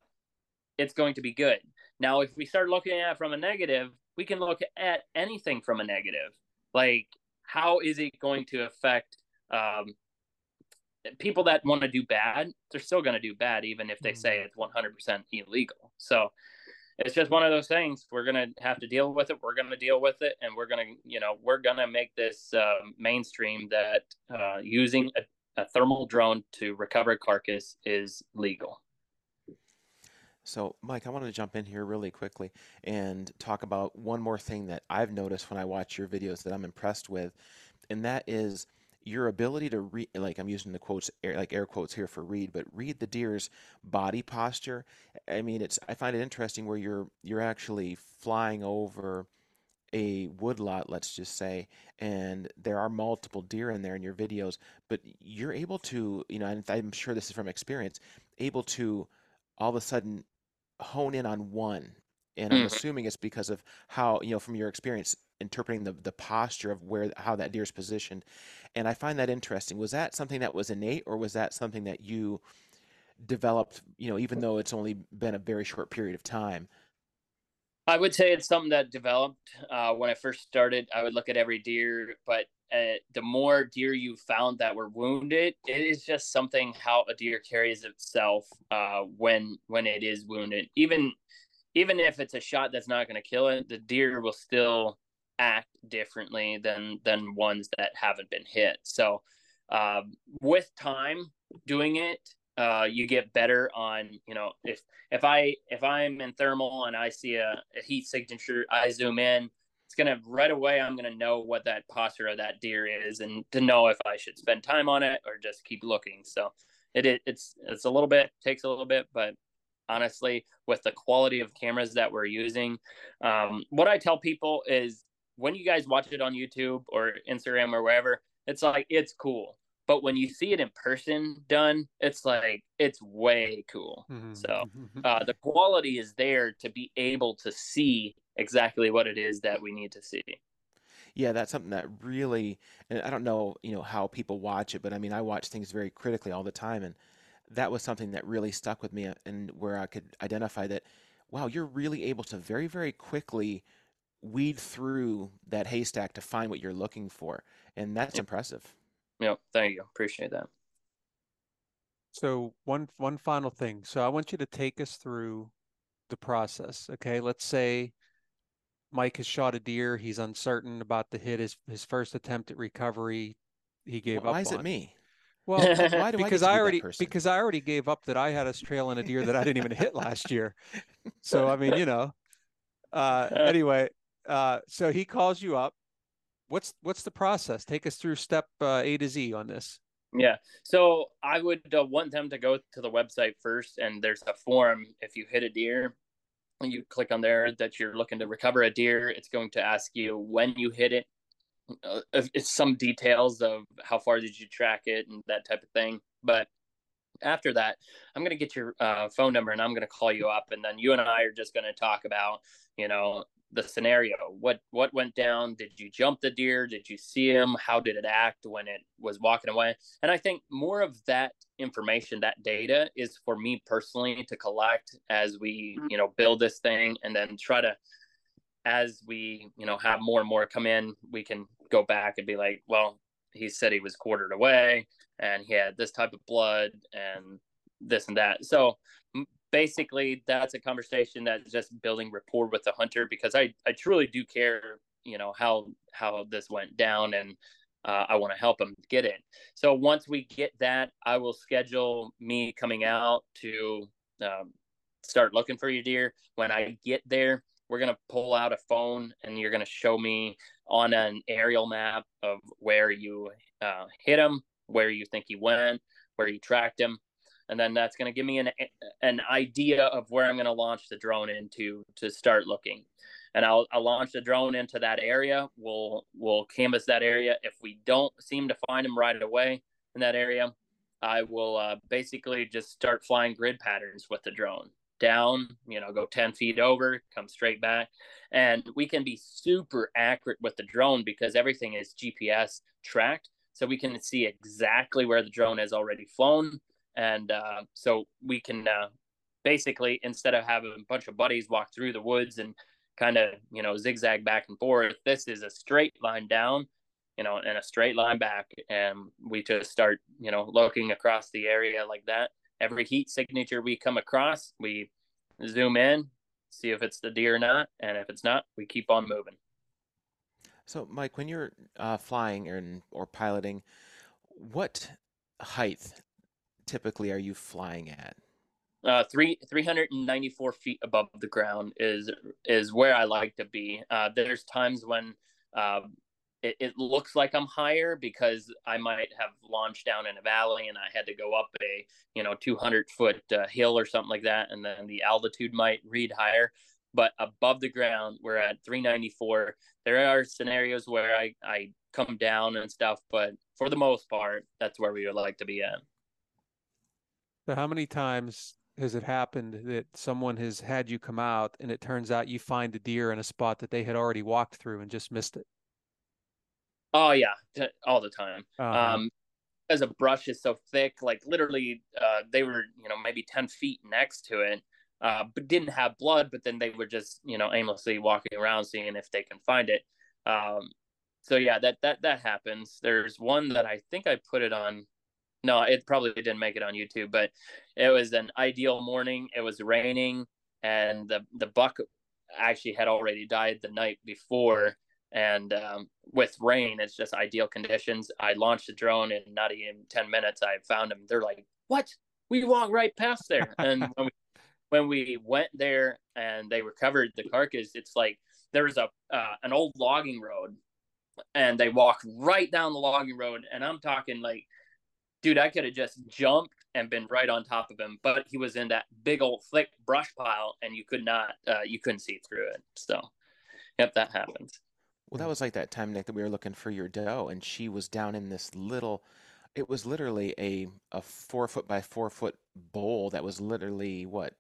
it's going to be good. Now, if we start looking at it from a negative, we can look at anything from a negative. Like, how is it going to affect um, people that want to do bad? They're still going to do bad, even if they say it's 100% illegal. So, it's just one of those things. We're gonna have to deal with it. We're gonna deal with it, and we're gonna, you know, we're gonna make this uh, mainstream that uh, using a, a thermal drone to recover carcass is legal. So, Mike, I wanted to jump in here really quickly and talk about one more thing that I've noticed when I watch your videos that I'm impressed with, and that is your ability to read, like I'm using the quotes, air, like air quotes here for read, but read the deer's body posture. I mean, it's I find it interesting where you're you're actually flying over a woodlot, let's just say, and there are multiple deer in there in your videos, but you're able to, you know, and I'm sure this is from experience, able to all of a sudden hone in on one. And I'm Mhm. assuming it's because of how, you know, from your experience interpreting the, the posture of where how that deer is positioned. And I find that interesting. Was that something that was innate or was that something that you developed, you know, even though it's only been a very short period of time? I would say it's something that developed uh, when I first started. I would look at every deer, but uh, the more deer you found that were wounded, it is just something how a deer carries itself uh, when when it is wounded. Even even if it's a shot that's not going to kill it, the deer will still act differently than than ones that haven't been hit. So uh, with time doing it, uh, you get better on you know if if I if I'm in thermal and I see a, a heat signature, I zoom in. It's gonna right away. I'm gonna know what that posture of that deer is, and to know if I should spend time on it or just keep looking. So it, it it's it's a little bit takes a little bit, but honestly, with the quality of cameras that we're using, um, what I tell people is when you guys watch it on YouTube or Instagram or wherever, it's like it's cool. But when you see it in person done, it's like it's way cool. Mhm. So Mhm. uh, the quality is there to be able to see exactly what it is that we need to see. Yeah, that's something that really, and I don't know, you know, how people watch it, but I mean, I watch things very critically all the time, and that was something that really stuck with me, and where I could identify that, wow, you're really able to very, very quickly weed through that haystack to find what you're looking for, and that's Yep. impressive. Yep. Thank you. Appreciate that. So one one final thing. So I want you to take us through the process. Okay, let's say Mike has shot a deer. He's uncertain about the hit. His his first attempt at recovery, he gave Why up Why is it me? Well, [LAUGHS] Why do I because to be I already person? because I already gave up that I had us trailing a deer that I didn't even hit last year. So I mean, you know. Uh, [LAUGHS] anyway, uh, so he calls you up. What's what's the process? Take us through step uh, A to Z on this. Yeah. So I would uh, want them to go to the website first, and there's a form. If you hit a deer, you click on there that you're looking to recover a deer, it's going to ask you when you hit it. Uh, it's some details of how far did you track it and that type of thing. But after that, I'm going to get your uh, phone number and I'm going to call you up, and then you and I are just going to talk about, you know, the scenario. What what went down? Did you jump the deer? Did you see him? How did it act when it was walking away? And I think more of that information, that data, is for me personally to collect as we, mm-hmm. you know, build this thing, and then try to, as we, you know, have more and more come in, we can go back and be like, well, he said he was quartered away and he had this type of blood and this and that. So basically, that's a conversation that's just building rapport with the hunter because I, I truly do care, you know, how how this went down and uh, I want to help him get it. So once we get that, I will schedule me coming out to um, start looking for your deer. When I get there, we're gonna pull out a phone and you're gonna show me on an aerial map of where you uh, hit him, where you think he went, where you tracked him, and then that's going to give me an an idea of where I'm going to launch the drone into to start looking. And I'll, I'll launch the drone into that area. We'll we'll canvas that area. If we don't seem to find him right away in that area, I will uh, basically just start flying grid patterns with the drone down, you know, go 10 feet over, come straight back. And we can be super accurate with the drone because everything is GPS tracked. So we can see exactly where the drone has already flown. And uh, so we can uh, basically, instead of having a bunch of buddies walk through the woods and kind of, you know, zigzag back and forth, this is a straight line down, you know, and a straight line back. And we just start, you know, looking across the area like that every heat signature we come across, we zoom in, see if it's the deer or not, and if it's not, we keep on moving. So, Mike, when you're uh, flying or, or piloting, what height typically are you flying at? Uh, three three hundred and ninety four feet above the ground is is where I like to be. Uh, there's times when uh, it, it looks like I'm higher because I might have launched down in a valley and I had to go up a you know 200 foot uh, hill or something like that, and then the altitude might read higher. But above the ground, we're at 394. There are scenarios where I I come down and stuff, but for the most part, that's where we would like to be at. So how many times has it happened that someone has had you come out and it turns out you find a deer in a spot that they had already walked through and just missed it? Oh yeah, all the time. Uh-huh. Um, as a brush is so thick, like literally, uh, they were you know maybe ten feet next to it, uh, but didn't have blood. But then they were just you know aimlessly walking around, seeing if they can find it. Um, so yeah, that that that happens. There's one that I think I put it on. No, it probably didn't make it on YouTube, but it was an ideal morning. It was raining, and the the buck actually had already died the night before. And um, with rain, it's just ideal conditions. I launched the drone in not even ten minutes. I found them. They're like, "What? We walked right past there." [LAUGHS] And when we, when we went there and they recovered the carcass, it's like there was a uh, an old logging road and they walk right down the logging road and i'm talking like dude i could have just jumped and been right on top of him but he was in that big old thick brush pile and you could not uh, you couldn't see through it so yep that happens Well, that was like that time, Nick, that we were looking for your doe, and she was down in this little. It was literally a a four foot by four foot bowl that was literally what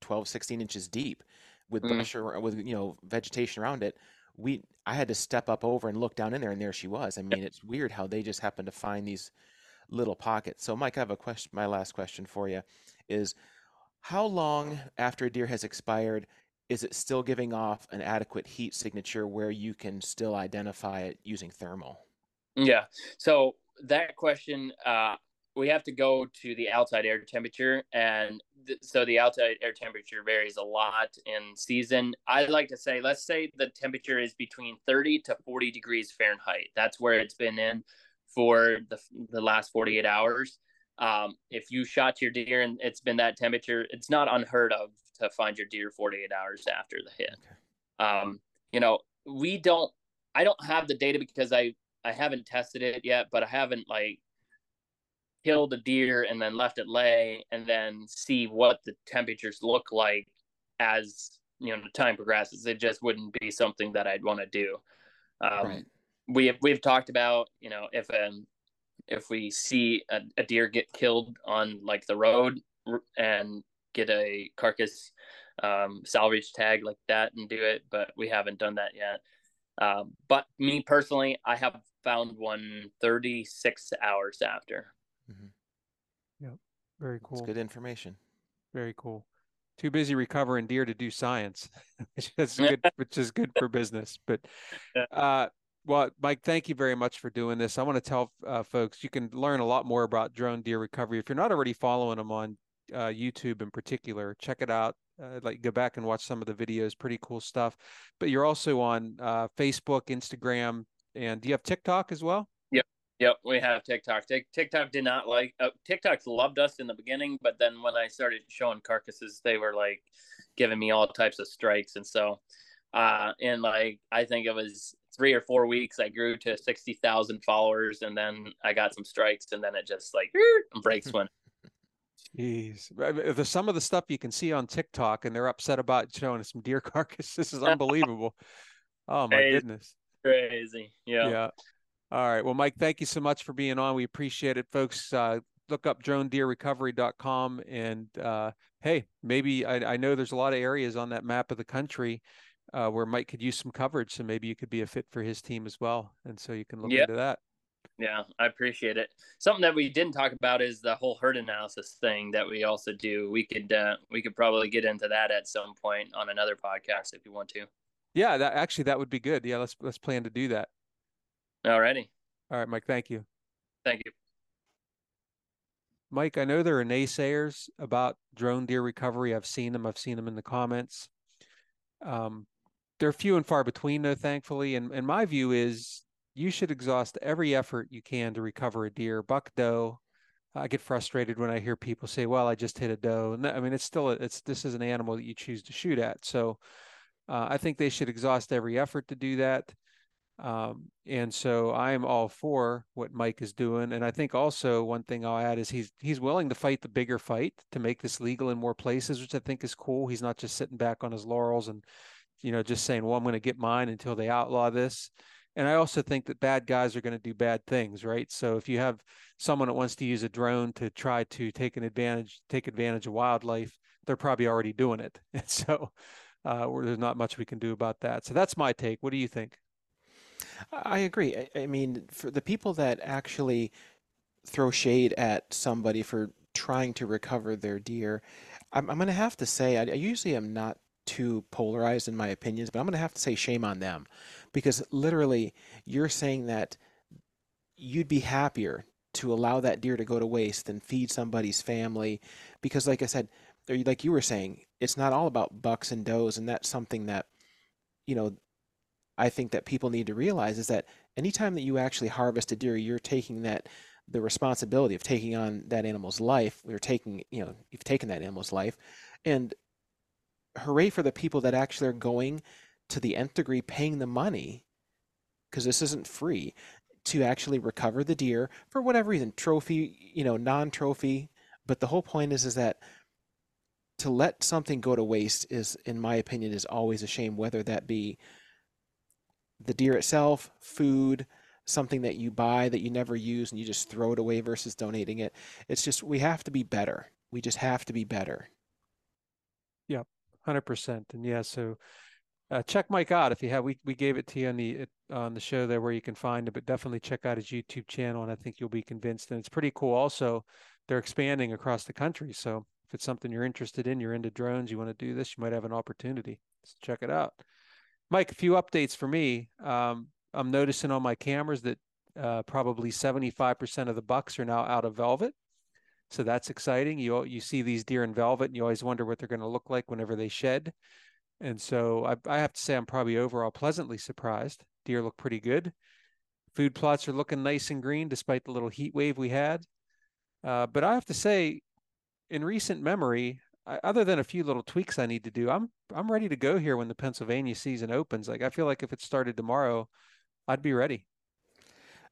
12, 16 inches deep, with Mm. brush ar- with you know vegetation around it. We I had to step up over and look down in there, and there she was. I mean, [LAUGHS] it's weird how they just happen to find these little pockets. So, Mike, I have a question. My last question for you is, how long after a deer has expired is it still giving off an adequate heat signature where you can still identify it using thermal? Yeah. So that question, uh, we have to go to the outside air temperature, and th- so the outside air temperature varies a lot in season. I like to say, let's say the temperature is between 30 to 40 degrees Fahrenheit. That's where it's been in for the the last 48 hours. Um, if you shot your deer and it's been that temperature, it's not unheard of to find your deer 48 hours after the hit. Um, you know, we don't. I don't have the data because I I haven't tested it yet, but I haven't like killed a deer and then left it lay and then see what the temperatures look like as you know time progresses. It just wouldn't be something that I'd want to do. Um, Right. We have we've talked about you know if um if we see a, a deer get killed on like the road and get a carcass um, salvage tag like that and do it, but we haven't done that yet. Um, but me personally, I have found one 36 hours after. Yep, Very It's cool. good information. Very cool. Too busy recovering deer to do science, [LAUGHS] which is [LAUGHS] good, which is good for business. But, uh, well, Mike, thank you very much for doing this. I want to tell uh, folks you can learn a lot more about drone deer recovery if you're not already following them on uh, YouTube in particular. Check it out. Uh, like go back and watch some of the videos. Pretty cool stuff. But you're also on uh, Facebook, Instagram, and do you have TikTok as well? Yep, yep, we have TikTok. Tik TikTok did not like uh, TikTok loved us in the beginning, but then when I started showing carcasses, they were like giving me all types of strikes, and so uh, in like I think it was three or four weeks, I grew to sixty thousand followers, and then I got some strikes, and then it just like breaks went. Jeez, I the some of the stuff you can see on TikTok, and they're upset about showing some deer [LAUGHS] carcasses this is unbelievable. Oh my Hey, goodness. Crazy, yeah. Yeah. All right. Well, Mike, thank you so much for being on. We appreciate it, folks. Uh, look up dronedeerrecovery.com and uh, hey, maybe I, I know there's a lot of areas on that map of the country uh, where Mike could use some coverage, so maybe you could be a fit for his team as well, and so you can look Yeah. into that. Yeah, I appreciate it. Something that we didn't talk about is the whole herd analysis thing that we also do. We could uh, we could probably get into that at some point on another podcast if you want to. Yeah, that actually that would be good. Yeah, let's let's plan to do that. Alrighty, All right, Mike. Thank you. thank you. Mike, I know there are naysayers about drone deer recovery. I've seen them. I've seen them in the comments. Um, they're few and far between, though, thankfully. And, and my view is you should exhaust every effort you can to recover a deer, buck, doe. I get frustrated when I hear people say, "Well, I just hit a doe." And I mean, it's still a, it's this is an animal that you choose to shoot at. So uh, I think they should exhaust every effort to do that. Um, and so I am all for what Mike is doing. And I think also one thing I'll add is he's he's willing to fight the bigger fight to make this legal in more places, which I think is cool. He's not just sitting back on his laurels and you know just saying, "Well, I'm going to get mine until they outlaw this." And I also think that bad guys are going to do bad things, right? So if you have someone that wants to use a drone to try to take an advantage, take advantage of wildlife, they're probably already doing it. [LAUGHS] And so uh, there's not much we can do about that. So that's my take. What do you think? I agree. I, I mean, for the people that actually throw shade at somebody for trying to recover their deer, I'm, I'm going to have to say, I, I usually am not too polarized in my opinions, but I'm going to have to say shame on them. Because literally you're saying that you'd be happier to allow that deer to go to waste than feed somebody's family. Because like I said or like you were saying it's not all about bucks and does and that's something that you know I think that people need to realize is that anytime that you actually harvest a deer you're taking that the responsibility of taking on that animal's life you're taking you know you've taken that animal's life. And hooray for the people that actually are going to the nth degree paying the money because this isn't free to actually recover the deer for whatever reason trophy you know non-trophy. But the whole point is is that to let something go to waste is in my opinion is always a shame whether that be the deer itself food something that you buy that you never use and you just throw it away versus donating it. It's just we have to be better. We just have to be better 100% and yeah so uh, check Mike out if you have. We we gave it to you on the on the show there where you can find it, but definitely check out his YouTube channel, and I think you'll be convinced. And it's pretty cool. Also, they're expanding across the country, so if it's something you're interested in, you're into drones, you want to do this, you might have an opportunity. So check it out. Mike, a few updates for me. Um, I'm noticing on my cameras that uh, probably 75% of the bucks are now out of velvet. So that's exciting. You you see these deer in velvet, and you always wonder what they're going to look like whenever they shed. And so I, I have to say I'm probably overall pleasantly surprised. Deer look pretty good. Food plots are looking nice and green despite the little heat wave we had. Uh, but I have to say, in recent memory, I, other than a few little tweaks I need to do, I'm I'm ready to go here when the Pennsylvania season opens. Like I feel like if it started tomorrow, I'd be ready.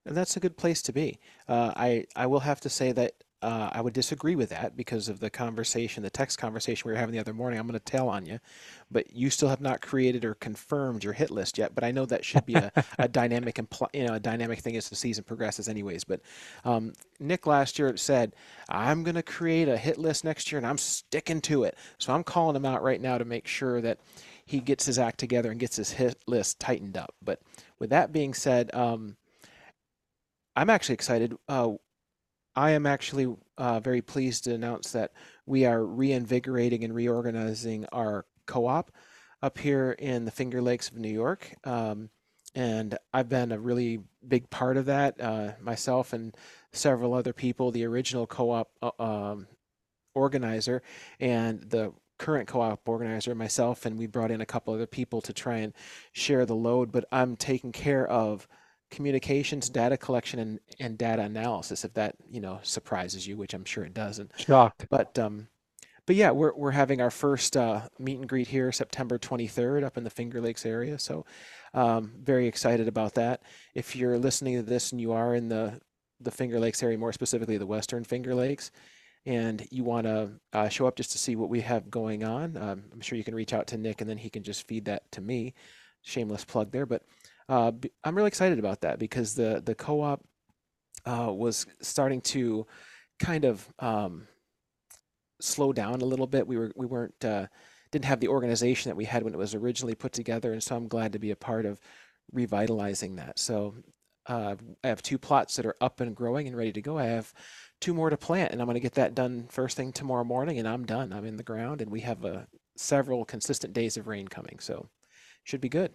And that's a good place to be. Uh, I I will have to say that uh, I would disagree with that because of the conversation, the text conversation we were having the other morning. I'm going to tell on you, but you still have not created or confirmed your hit list yet. But I know that should be a, a [LAUGHS] dynamic, impl- you know, a dynamic thing as the season progresses, anyways. But um, Nick last year said, "I'm going to create a hit list next year, and I'm sticking to it." So I'm calling him out right now to make sure that he gets his act together and gets his hit list tightened up. But with that being said, um, I'm actually excited. Uh, I am actually uh, very pleased to announce that we are reinvigorating and reorganizing our co-op up here in the Finger Lakes of New York. Um, and I've been a really big part of that, uh, myself and several other people, the original co-op uh, um, organizer and the current co-op organizer, myself, and we brought in a couple other people to try and share the load, but I'm taking care of communications, data collection, and, and data analysis. If that you know surprises you, which I'm sure it doesn't. Shocked. But um, but yeah, we're we're having our first uh, meet and greet here September 23rd up in the Finger Lakes area. So um, very excited about that. If you're listening to this and you are in the the Finger Lakes area, more specifically the Western Finger Lakes, and you want to uh, show up just to see what we have going on, um, I'm sure you can reach out to Nick and then he can just feed that to me. Shameless plug there, but uh, I'm really excited about that because the the co-op uh, was starting to kind of um, slow down a little bit. We were we weren't uh, didn't have the organization that we had when it was originally put together, and so I'm glad to be a part of revitalizing that. So uh, I have two plots that are up and growing and ready to go. I have two more to plant, and I'm going to get that done first thing tomorrow morning, and I'm done. I'm in the ground, and we have uh, several consistent days of rain coming, so should be good.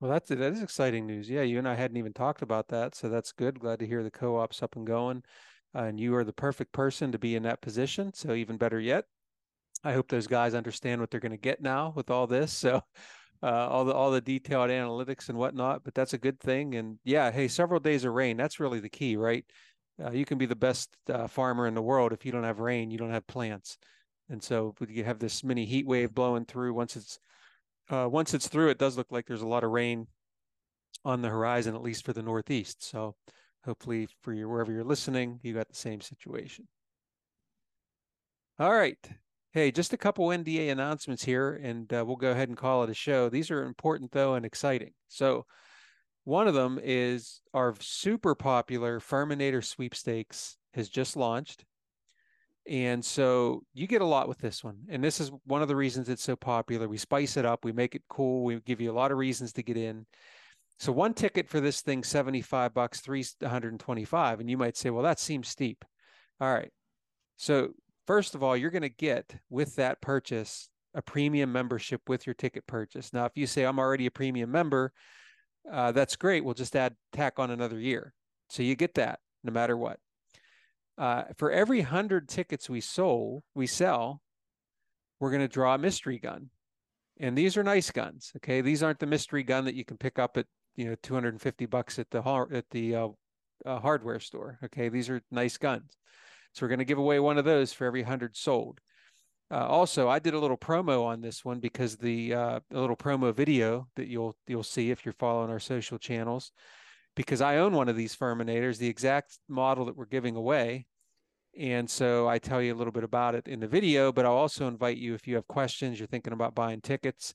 Well, that's that is exciting news. Yeah, you and I hadn't even talked about that, so that's good. Glad to hear the co-op's up and going, uh, and you are the perfect person to be in that position. So even better yet, I hope those guys understand what they're going to get now with all this. So uh, all the all the detailed analytics and whatnot. But that's a good thing. And yeah, hey, several days of rain. That's really the key, right? Uh, you can be the best uh, farmer in the world if you don't have rain, you don't have plants. And so you have this mini heat wave blowing through. Once it's uh, once it's through, it does look like there's a lot of rain on the horizon, at least for the Northeast. So hopefully for you, wherever you're listening, you got the same situation. All right. Hey, just a couple NDA announcements here, and uh, we'll go ahead and call it a show. These are important, though, and exciting. So One of them is our super popular Firminator sweepstakes has just launched. And so you get a lot with this one. And this is one of the reasons it's so popular. We spice it up, we make it cool, we give you a lot of reasons to get in. So one ticket for this thing 75 bucks, 325 and you might say, "Well, that seems steep." All right. So first of all, you're going to get with that purchase a premium membership with your ticket purchase. Now, if you say I'm already a premium member, uh, that's great. We'll just add tack on another year. So you get that no matter what. Uh, for every hundred tickets we sold, we sell, we're going to draw a mystery gun, and these are nice guns. Okay, these aren't the mystery gun that you can pick up at you know 250 bucks at the at the uh, uh, hardware store. Okay, these are nice guns. So we're going to give away one of those for every hundred sold. Uh, also, I did a little promo on this one because the uh, a little promo video that you'll you'll see if you're following our social channels, because I own one of these Firminators, the exact model that we're giving away, and so I tell you a little bit about it in the video. But I'll also invite you if you have questions, you're thinking about buying tickets,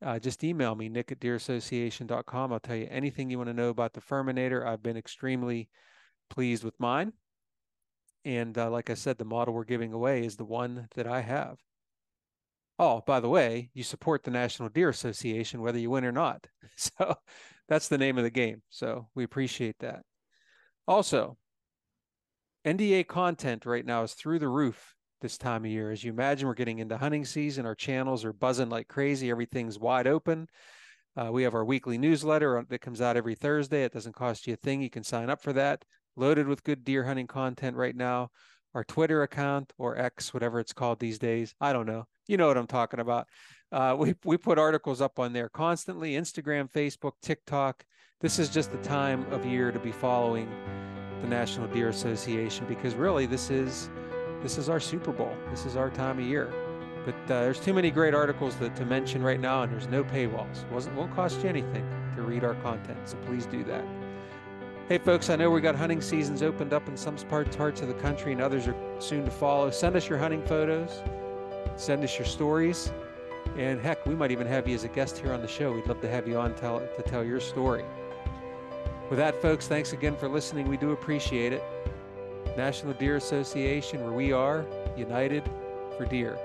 uh, just email me nick at deerassociation.com. I'll tell you anything you want to know about the Firminator. I've been extremely pleased with mine. And uh, like I said, the model we're giving away is the one that I have. Oh, by the way, you support the National Deer Association whether you win or not. [LAUGHS] So that's the name of the game. So we appreciate that. Also, NDA content right now is through the roof this time of year. As you imagine, we're getting into hunting season. Our channels are buzzing like crazy. Everything's wide open. Uh, we have our weekly newsletter that comes out every Thursday. It doesn't cost you a thing. You can sign up for that loaded with good deer hunting content right now. Our Twitter account or X, whatever it's called these days. I don't know. You know what I'm talking about. Uh, we, we put articles up on there constantly Instagram, Facebook, TikTok. This is just the time of year to be following the National Deer Association because really this is this is our Super Bowl. This is our time of year. But uh, there's too many great articles that, to mention right now, and there's no paywalls. It won't cost you anything to read our content, so please do that. Hey, folks, I know we got hunting seasons opened up in some parts, parts of the country and others are soon to follow. Send us your hunting photos, send us your stories, and heck, we might even have you as a guest here on the show. We'd love to have you on tell, to tell your story. With that, folks, thanks again for listening. We do appreciate it. National Deer Association, where we are united for deer.